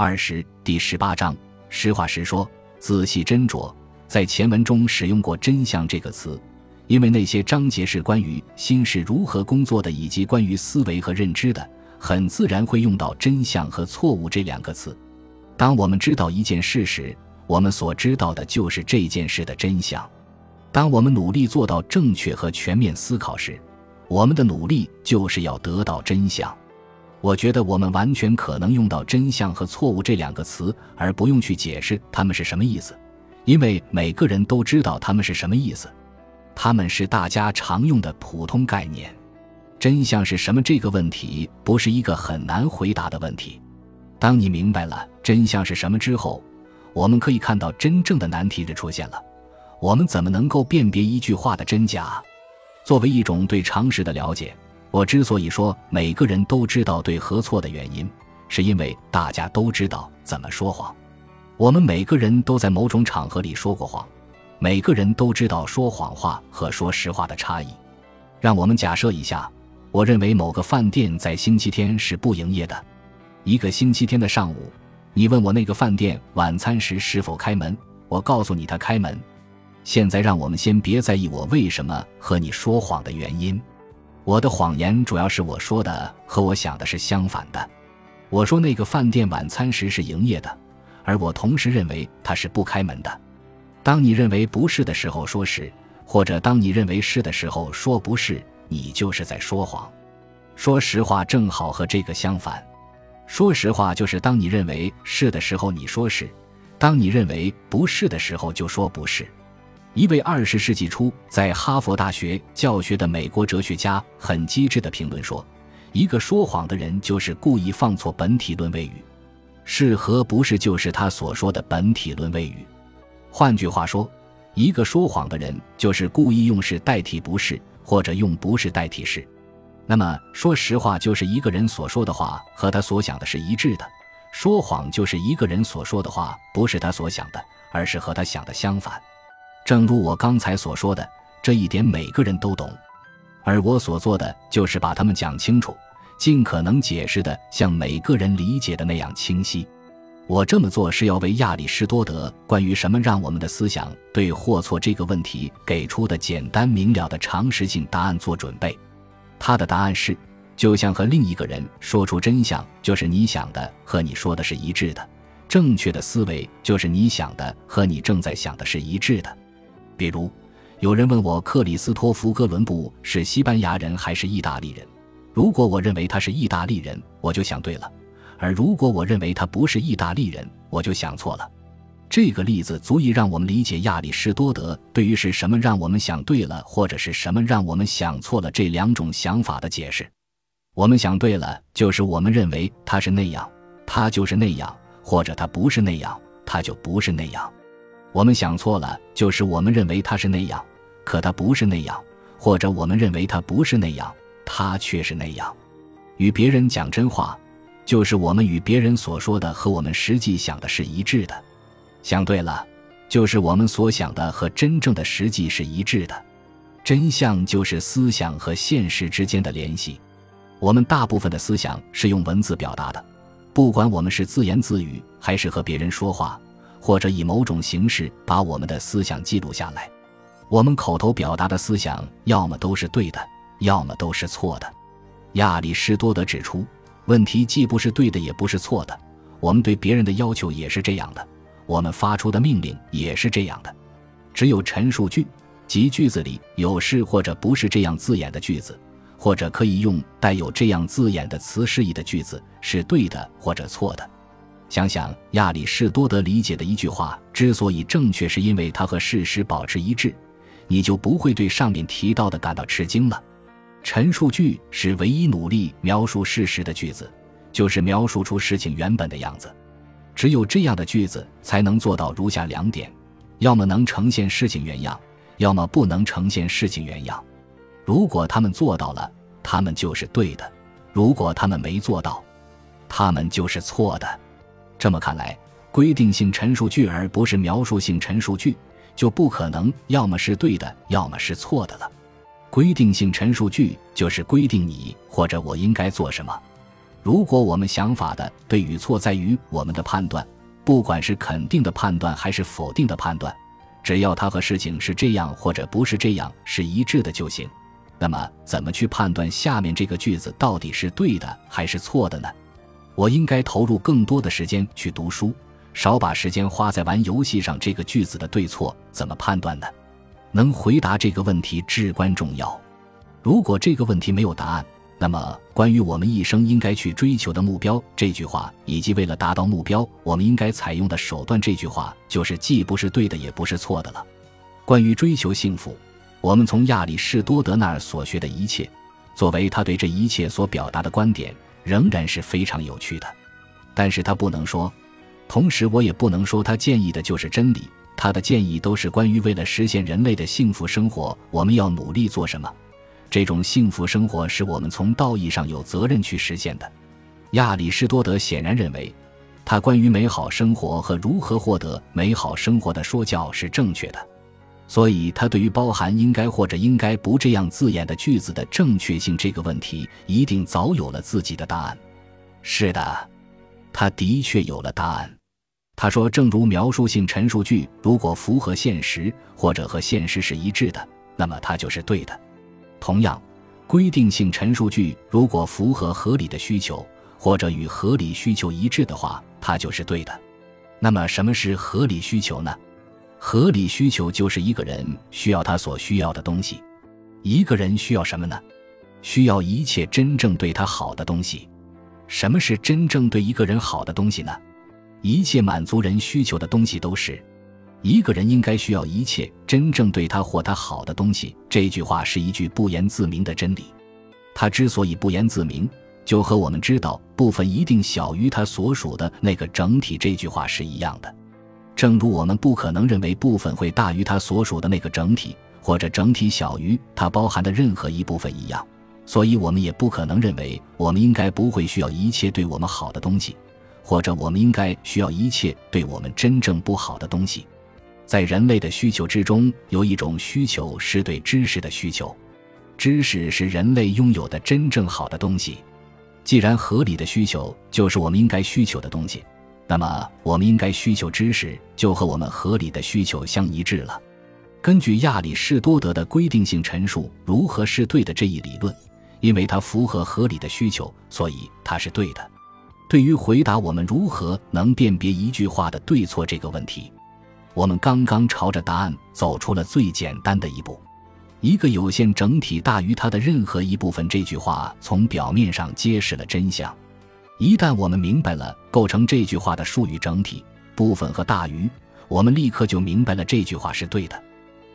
二十第十八章，实话实说，仔细斟酌。在前文中使用过“真相”这个词，因为那些章节是关于心是如何工作的，以及关于思维和认知的，很自然会用到“真相”和“错误”这两个词。当我们知道一件事时，我们所知道的就是这件事的真相。当我们努力做到正确和全面思考时，我们的努力就是要得到真相。我觉得我们完全可能用到“真相”和“错误”这两个词，而不用去解释它们是什么意思，因为每个人都知道它们是什么意思。它们是大家常用的普通概念。真相是什么这个问题不是一个很难回答的问题。当你明白了真相是什么之后，我们可以看到真正的难题的出现了：我们怎么能够辨别一句话的真假？作为一种对常识的了解。我之所以说每个人都知道对和错的原因，是因为大家都知道怎么说谎。我们每个人都在某种场合里说过谎，每个人都知道说谎话和说实话的差异。让我们假设一下，我认为某个饭店在星期天是不营业的。一个星期天的上午，你问我那个饭店晚餐时是否开门，我告诉你他开门。现在让我们先别在意我为什么和你说谎的原因。我的谎言主要是我说的和我想的是相反的。我说那个饭店晚餐时是营业的，而我同时认为它是不开门的。当你认为不是的时候说是，或者当你认为是的时候说不是，你就是在说谎。说实话正好和这个相反。说实话就是当你认为是的时候你说是，当你认为不是的时候就说不是。一位二十世纪初在哈佛大学教学的美国哲学家很机智的评论说：“一个说谎的人就是故意放错本体论谓语，是和不是就是他所说的本体论谓语。换句话说，一个说谎的人就是故意用是代替不是，或者用不是代替是。那么，说实话就是一个人所说的话和他所想的是一致的；说谎就是一个人所说的话不是他所想的，而是和他想的相反。”正如我刚才所说的，这一点每个人都懂，而我所做的就是把它们讲清楚，尽可能解释的像每个人理解的那样清晰。我这么做是要为亚里士多德关于什么让我们的思想对或错这个问题给出的简单明了的常识性答案做准备。他的答案是：就像和另一个人说出真相，就是你想的和你说的是一致的；正确的思维就是你想的和你正在想的是一致的。比如，有人问我克里斯托弗·哥伦布是西班牙人还是意大利人。如果我认为他是意大利人，我就想对了；而如果我认为他不是意大利人，我就想错了。这个例子足以让我们理解亚里士多德对于是什么让我们想对了，或者是什么让我们想错了这两种想法的解释。我们想对了，就是我们认为他是那样，他就是那样；或者他不是那样，他就不是那样。我们想错了，就是我们认为他是那样，可他不是那样；或者我们认为他不是那样，他却是那样。与别人讲真话，就是我们与别人所说的和我们实际想的是一致的。想对了，就是我们所想的和真正的实际是一致的。真相就是思想和现实之间的联系。我们大部分的思想是用文字表达的，不管我们是自言自语还是和别人说话。或者以某种形式把我们的思想记录下来，我们口头表达的思想要么都是对的，要么都是错的。亚里士多德指出，问题既不是对的，也不是错的。我们对别人的要求也是这样的，我们发出的命令也是这样的。只有陈述句，即句子里有是或者不是这样字眼的句子，或者可以用带有这样字眼的词示意的句子，是对的或者错的。想想亚里士多德理解的一句话之所以正确，是因为它和事实保持一致，你就不会对上面提到的感到吃惊了。陈述句是唯一努力描述事实的句子，就是描述出事情原本的样子。只有这样的句子才能做到如下两点：要么能呈现事情原样，要么不能呈现事情原样。如果他们做到了，他们就是对的；如果他们没做到，他们就是错的。这么看来，规定性陈述句而不是描述性陈述句，就不可能要么是对的，要么是错的了。规定性陈述句就是规定你或者我应该做什么。如果我们想法的对与错在于我们的判断，不管是肯定的判断还是否定的判断，只要它和事情是这样或者不是这样是一致的就行。那么，怎么去判断下面这个句子到底是对的还是错的呢？我应该投入更多的时间去读书，少把时间花在玩游戏上。这个句子的对错怎么判断呢？能回答这个问题至关重要。如果这个问题没有答案，那么关于我们一生应该去追求的目标这句话，以及为了达到目标我们应该采用的手段这句话，就是既不是对的，也不是错的了。关于追求幸福。我们从亚里士多德那儿所学的一切，作为他对这一切所表达的观点，仍然是非常有趣的。但是他不能说，同时我也不能说他建议的就是真理。他的建议都是关于为了实现人类的幸福生活，我们要努力做什么。这种幸福生活是我们从道义上有责任去实现的。亚里士多德显然认为，他关于美好生活和如何获得美好生活的说教是正确的。所以，他对于包含“应该”或者“应该不这样”字眼的句子的正确性这个问题，一定早有了自己的答案。是的，他的确有了答案。他说：“正如描述性陈述句如果符合现实，或者和现实是一致的，那么它就是对的。同样，规定性陈述句如果符合合理的需求，或者与合理需求一致的话，它就是对的。那么，什么是合理需求呢？”合理需求就是一个人需要他所需要的东西。一个人需要什么呢？需要一切真正对他好的东西。什么是真正对一个人好的东西呢？一切满足人需求的东西都是。一个人应该需要一切真正对他或他好的东西。这句话是一句不言自明的真理。他之所以不言自明，就和我们知道部分一定小于他所属的那个整体这句话是一样的。正如我们不可能认为部分会大于它所属的那个整体，或者整体小于它包含的任何一部分一样，所以我们也不可能认为我们应该不会需要一切对我们好的东西，或者我们应该需要一切对我们真正不好的东西。在人类的需求之中，有一种需求是对知识的需求，知识是人类拥有的真正好的东西。既然合理的需求就是我们应该需求的东西。那么，我们应该需求知识，就和我们合理的需求相一致了。根据亚里士多德的规定性陈述如何是对的这一理论，因为它符合合理的需求，所以它是对的。对于回答我们如何能辨别一句话的对错这个问题，我们刚刚朝着答案走出了最简单的一步。一个有限整体大于它的任何一部分，这句话从表面上揭示了真相。一旦我们明白了构成这句话的术语整体、部分和大于，我们立刻就明白了这句话是对的。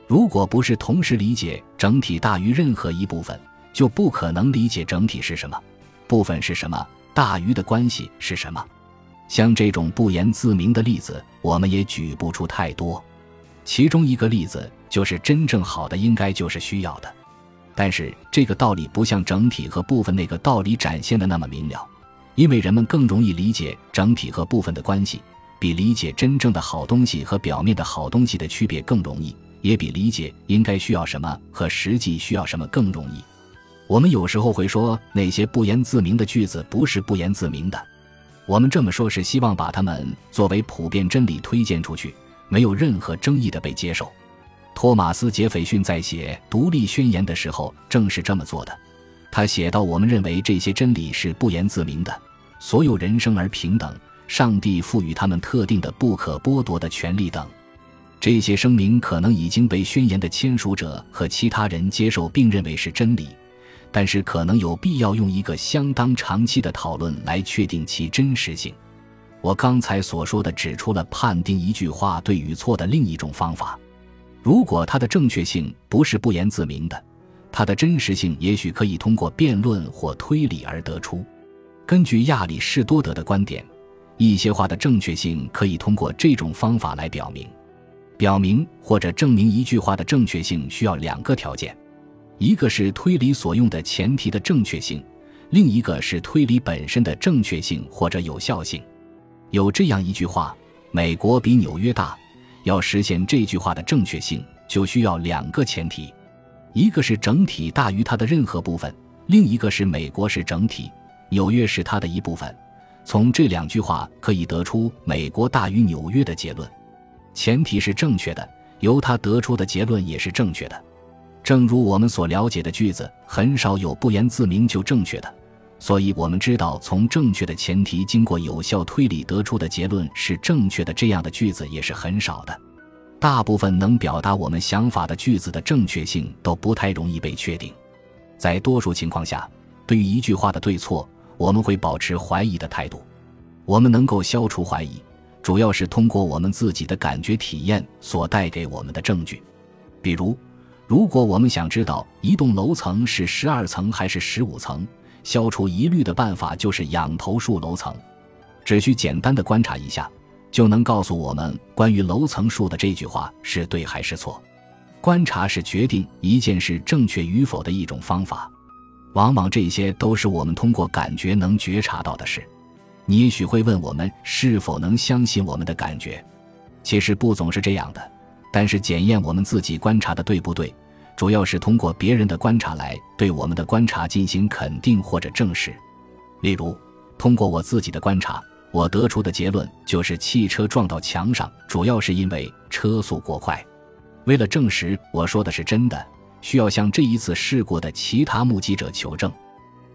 如果不是同时理解整体大于任何一部分，就不可能理解整体是什么，部分是什么，大于的关系是什么。像这种不言自明的例子，我们也举不出太多。其中一个例子就是真正好的应该就是需要的，但是这个道理不像整体和部分那个道理展现的那么明了。因为人们更容易理解整体和部分的关系，比理解真正的好东西和表面的好东西的区别更容易，也比理解应该需要什么和实际需要什么更容易。我们有时候会说那些不言自明的句子不是不言自明的，我们这么说是希望把它们作为普遍真理推荐出去，没有任何争议的被接受。托马斯·杰斐逊在写《独立宣言》的时候正是这么做的。他写道：“我们认为这些真理是不言自明的，所有人生而平等，上帝赋予他们特定的不可剥夺的权利等。这些声明可能已经被宣言的签署者和其他人接受并认为是真理，但是可能有必要用一个相当长期的讨论来确定其真实性。我刚才所说的指出了判定一句话对与错的另一种方法。如果它的正确性不是不言自明的。”它的真实性也许可以通过辩论或推理而得出。根据亚里士多德的观点，一些话的正确性可以通过这种方法来表明。表明或者证明一句话的正确性需要两个条件：一个是推理所用的前提的正确性，另一个是推理本身的正确性或者有效性。有这样一句话：“美国比纽约大。”要实现这句话的正确性，就需要两个前提。一个是整体大于它的任何部分，另一个是美国是整体，纽约是它的一部分。从这两句话可以得出美国大于纽约的结论，前提是正确的，由他得出的结论也是正确的。正如我们所了解的句子很少有不言自明就正确的，所以我们知道从正确的前提经过有效推理得出的结论是正确的这样的句子也是很少的。大部分能表达我们想法的句子的正确性都不太容易被确定。在多数情况下，对于一句话的对错。我们会保持怀疑的态度。我们能够消除怀疑，主要是通过我们自己的感觉体验所带给我们的证据。比如，如果我们想知道一栋楼层是十二层还是十五层，消除疑虑的办法就是仰头数楼层。只需简单的观察一下，就能告诉我们关于楼层数的这句话是对还是错。观察是决定一件事正确与否的一种方法。往往这些都是我们通过感觉能觉察到的事。你也许会问我们是否能相信我们的感觉？其实不总是这样的。但是检验我们自己观察的对不对，主要是通过别人的观察来对我们的观察进行肯定或者证实。例如，通过我自己的观察，我得出的结论就是汽车撞到墙上主要是因为车速过快。为了证实我说的是真的。需要向这一次事故的其他目击者求证，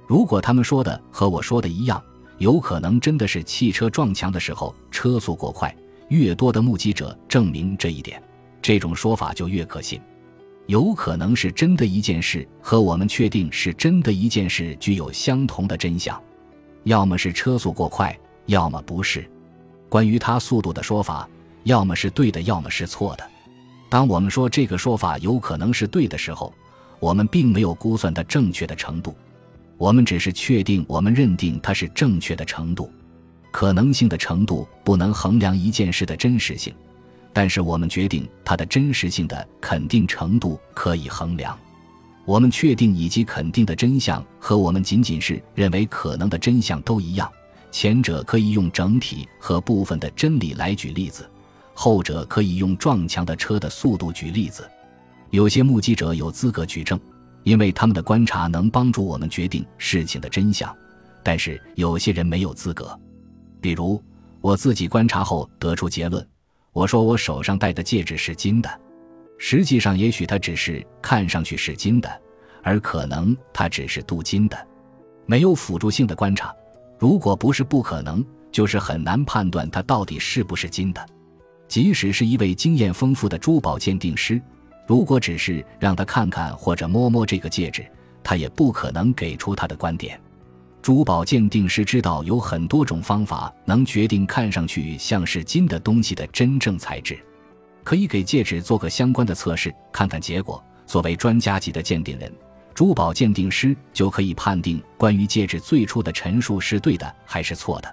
如果他们说的和我说的一样，有可能真的是汽车撞墙的时候车速过快。越多的目击者证明这一点，这种说法就越可信。有可能是真的一件事和我们确定是真的一件事具有相同的真相，要么是车速过快，要么不是。关于它速度的说法，要么是对的，要么是错的。当我们说这个说法有可能是对的时候，我们并没有估算它正确的程度，我们只是确定我们认定它是正确的程度。可能性的程度不能衡量一件事的真实性，但是我们决定它的真实性的肯定程度可以衡量。我们确定以及肯定的真相和我们仅仅是认为可能的真相都一样，前者可以用整体和部分的真理来举例子。后者可以用撞墙的车的速度举例子，有些目击者有资格举证，因为他们的观察能帮助我们决定事情的真相。但是有些人没有资格，比如我自己观察后得出结论，我说我手上戴的戒指是金的，实际上也许它只是看上去是金的，而可能它只是镀金的，没有辅助性的观察，如果不是不可能，就是很难判断它到底是不是金的。即使是一位经验丰富的珠宝鉴定师，如果只是让他看看或者摸摸这个戒指，他也不可能给出他的观点。珠宝鉴定师知道有很多种方法能决定看上去像是金的东西的真正材质，可以给戒指做个相关的测试，看看结果。作为专家级的鉴定人，珠宝鉴定师就可以判定关于戒指最初的陈述是对的还是错的。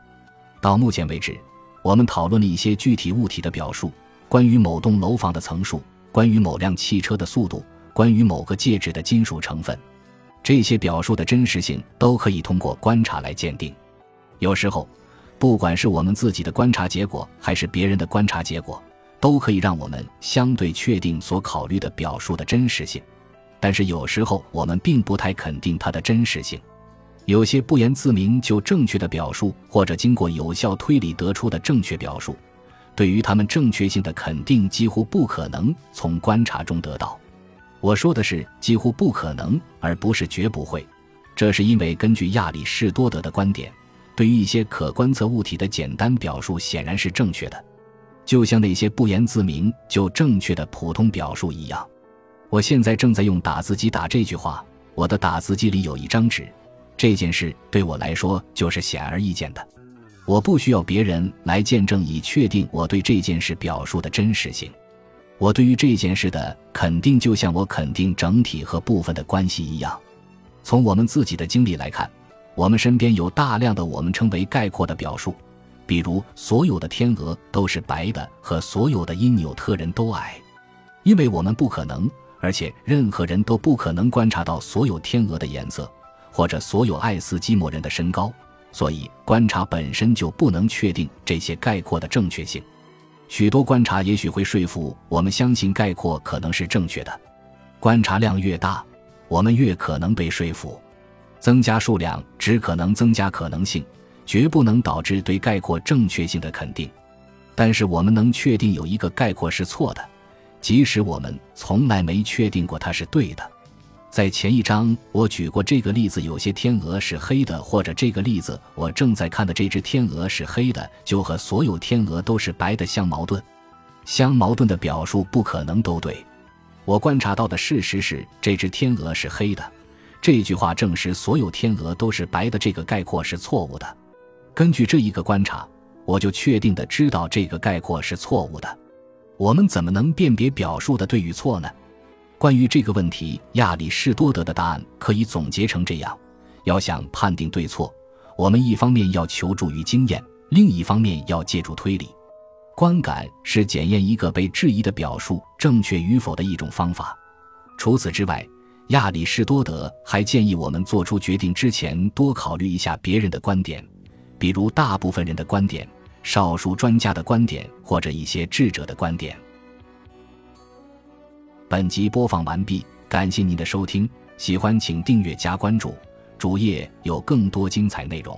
到目前为止。我们讨论了一些具体物体的表述，关于某栋楼房的层数，关于某辆汽车的速度，关于某个戒指的金属成分。这些表述的真实性都可以通过观察来鉴定。有时候，不管是我们自己的观察结果，还是别人的观察结果，都可以让我们相对确定所考虑的表述的真实性。但是有时候，我们并不太肯定它的真实性。有些不言自明就正确的表述，或者经过有效推理得出的正确表述，对于他们正确性的肯定几乎不可能从观察中得到。我说的是几乎不可能，而不是绝不会。这是因为根据亚里士多德的观点，对于一些可观测物体的简单表述显然是正确的，就像那些不言自明就正确的普通表述一样。我现在正在用打字机打这句话，我的打字机里有一张纸。这件事对我来说就是显而易见的，我不需要别人来见证以确定我对这件事表述的真实性。我对于这件事的肯定，就像我肯定整体和部分的关系一样。从我们自己的经历来看，我们身边有大量的我们称为概括的表述，比如所有的天鹅都是白的和所有的因纽特人都矮，因为我们不可能，而且任何人都不可能观察到所有天鹅的颜色。或者所有爱斯基摩人的身高，所以观察本身就不能确定这些概括的正确性。许多观察也许会说服我们相信概括可能是正确的。观察量越大，我们越可能被说服。增加数量只可能增加可能性，绝不能导致对概括正确性的肯定。但是我们能确定有一个概括是错的，即使我们从来没确定过它是对的。在前一章我举过这个例子：有些天鹅是黑的，或者这个例子我正在看的这只天鹅是黑的，就和所有天鹅都是白的相矛盾。相矛盾的表述不可能都对。我观察到的事实是这只天鹅是黑的。这句话证实所有天鹅都是白的，这个概括是错误的。根据这一个观察，我就确定的知道这个概括是错误的。我们怎么能辨别表述的对与错呢？关于这个问题，亚里士多德的答案可以总结成这样：要想判定对错，我们一方面要求助于经验，另一方面要借助推理。观感是检验一个被质疑的表述正确与否的一种方法。除此之外，亚里士多德还建议我们做出决定之前多考虑一下别人的观点，比如大部分人的观点、少数专家的观点或者一些智者的观点。本集播放完毕，感谢您的收听，喜欢请订阅加关注，主页有更多精彩内容。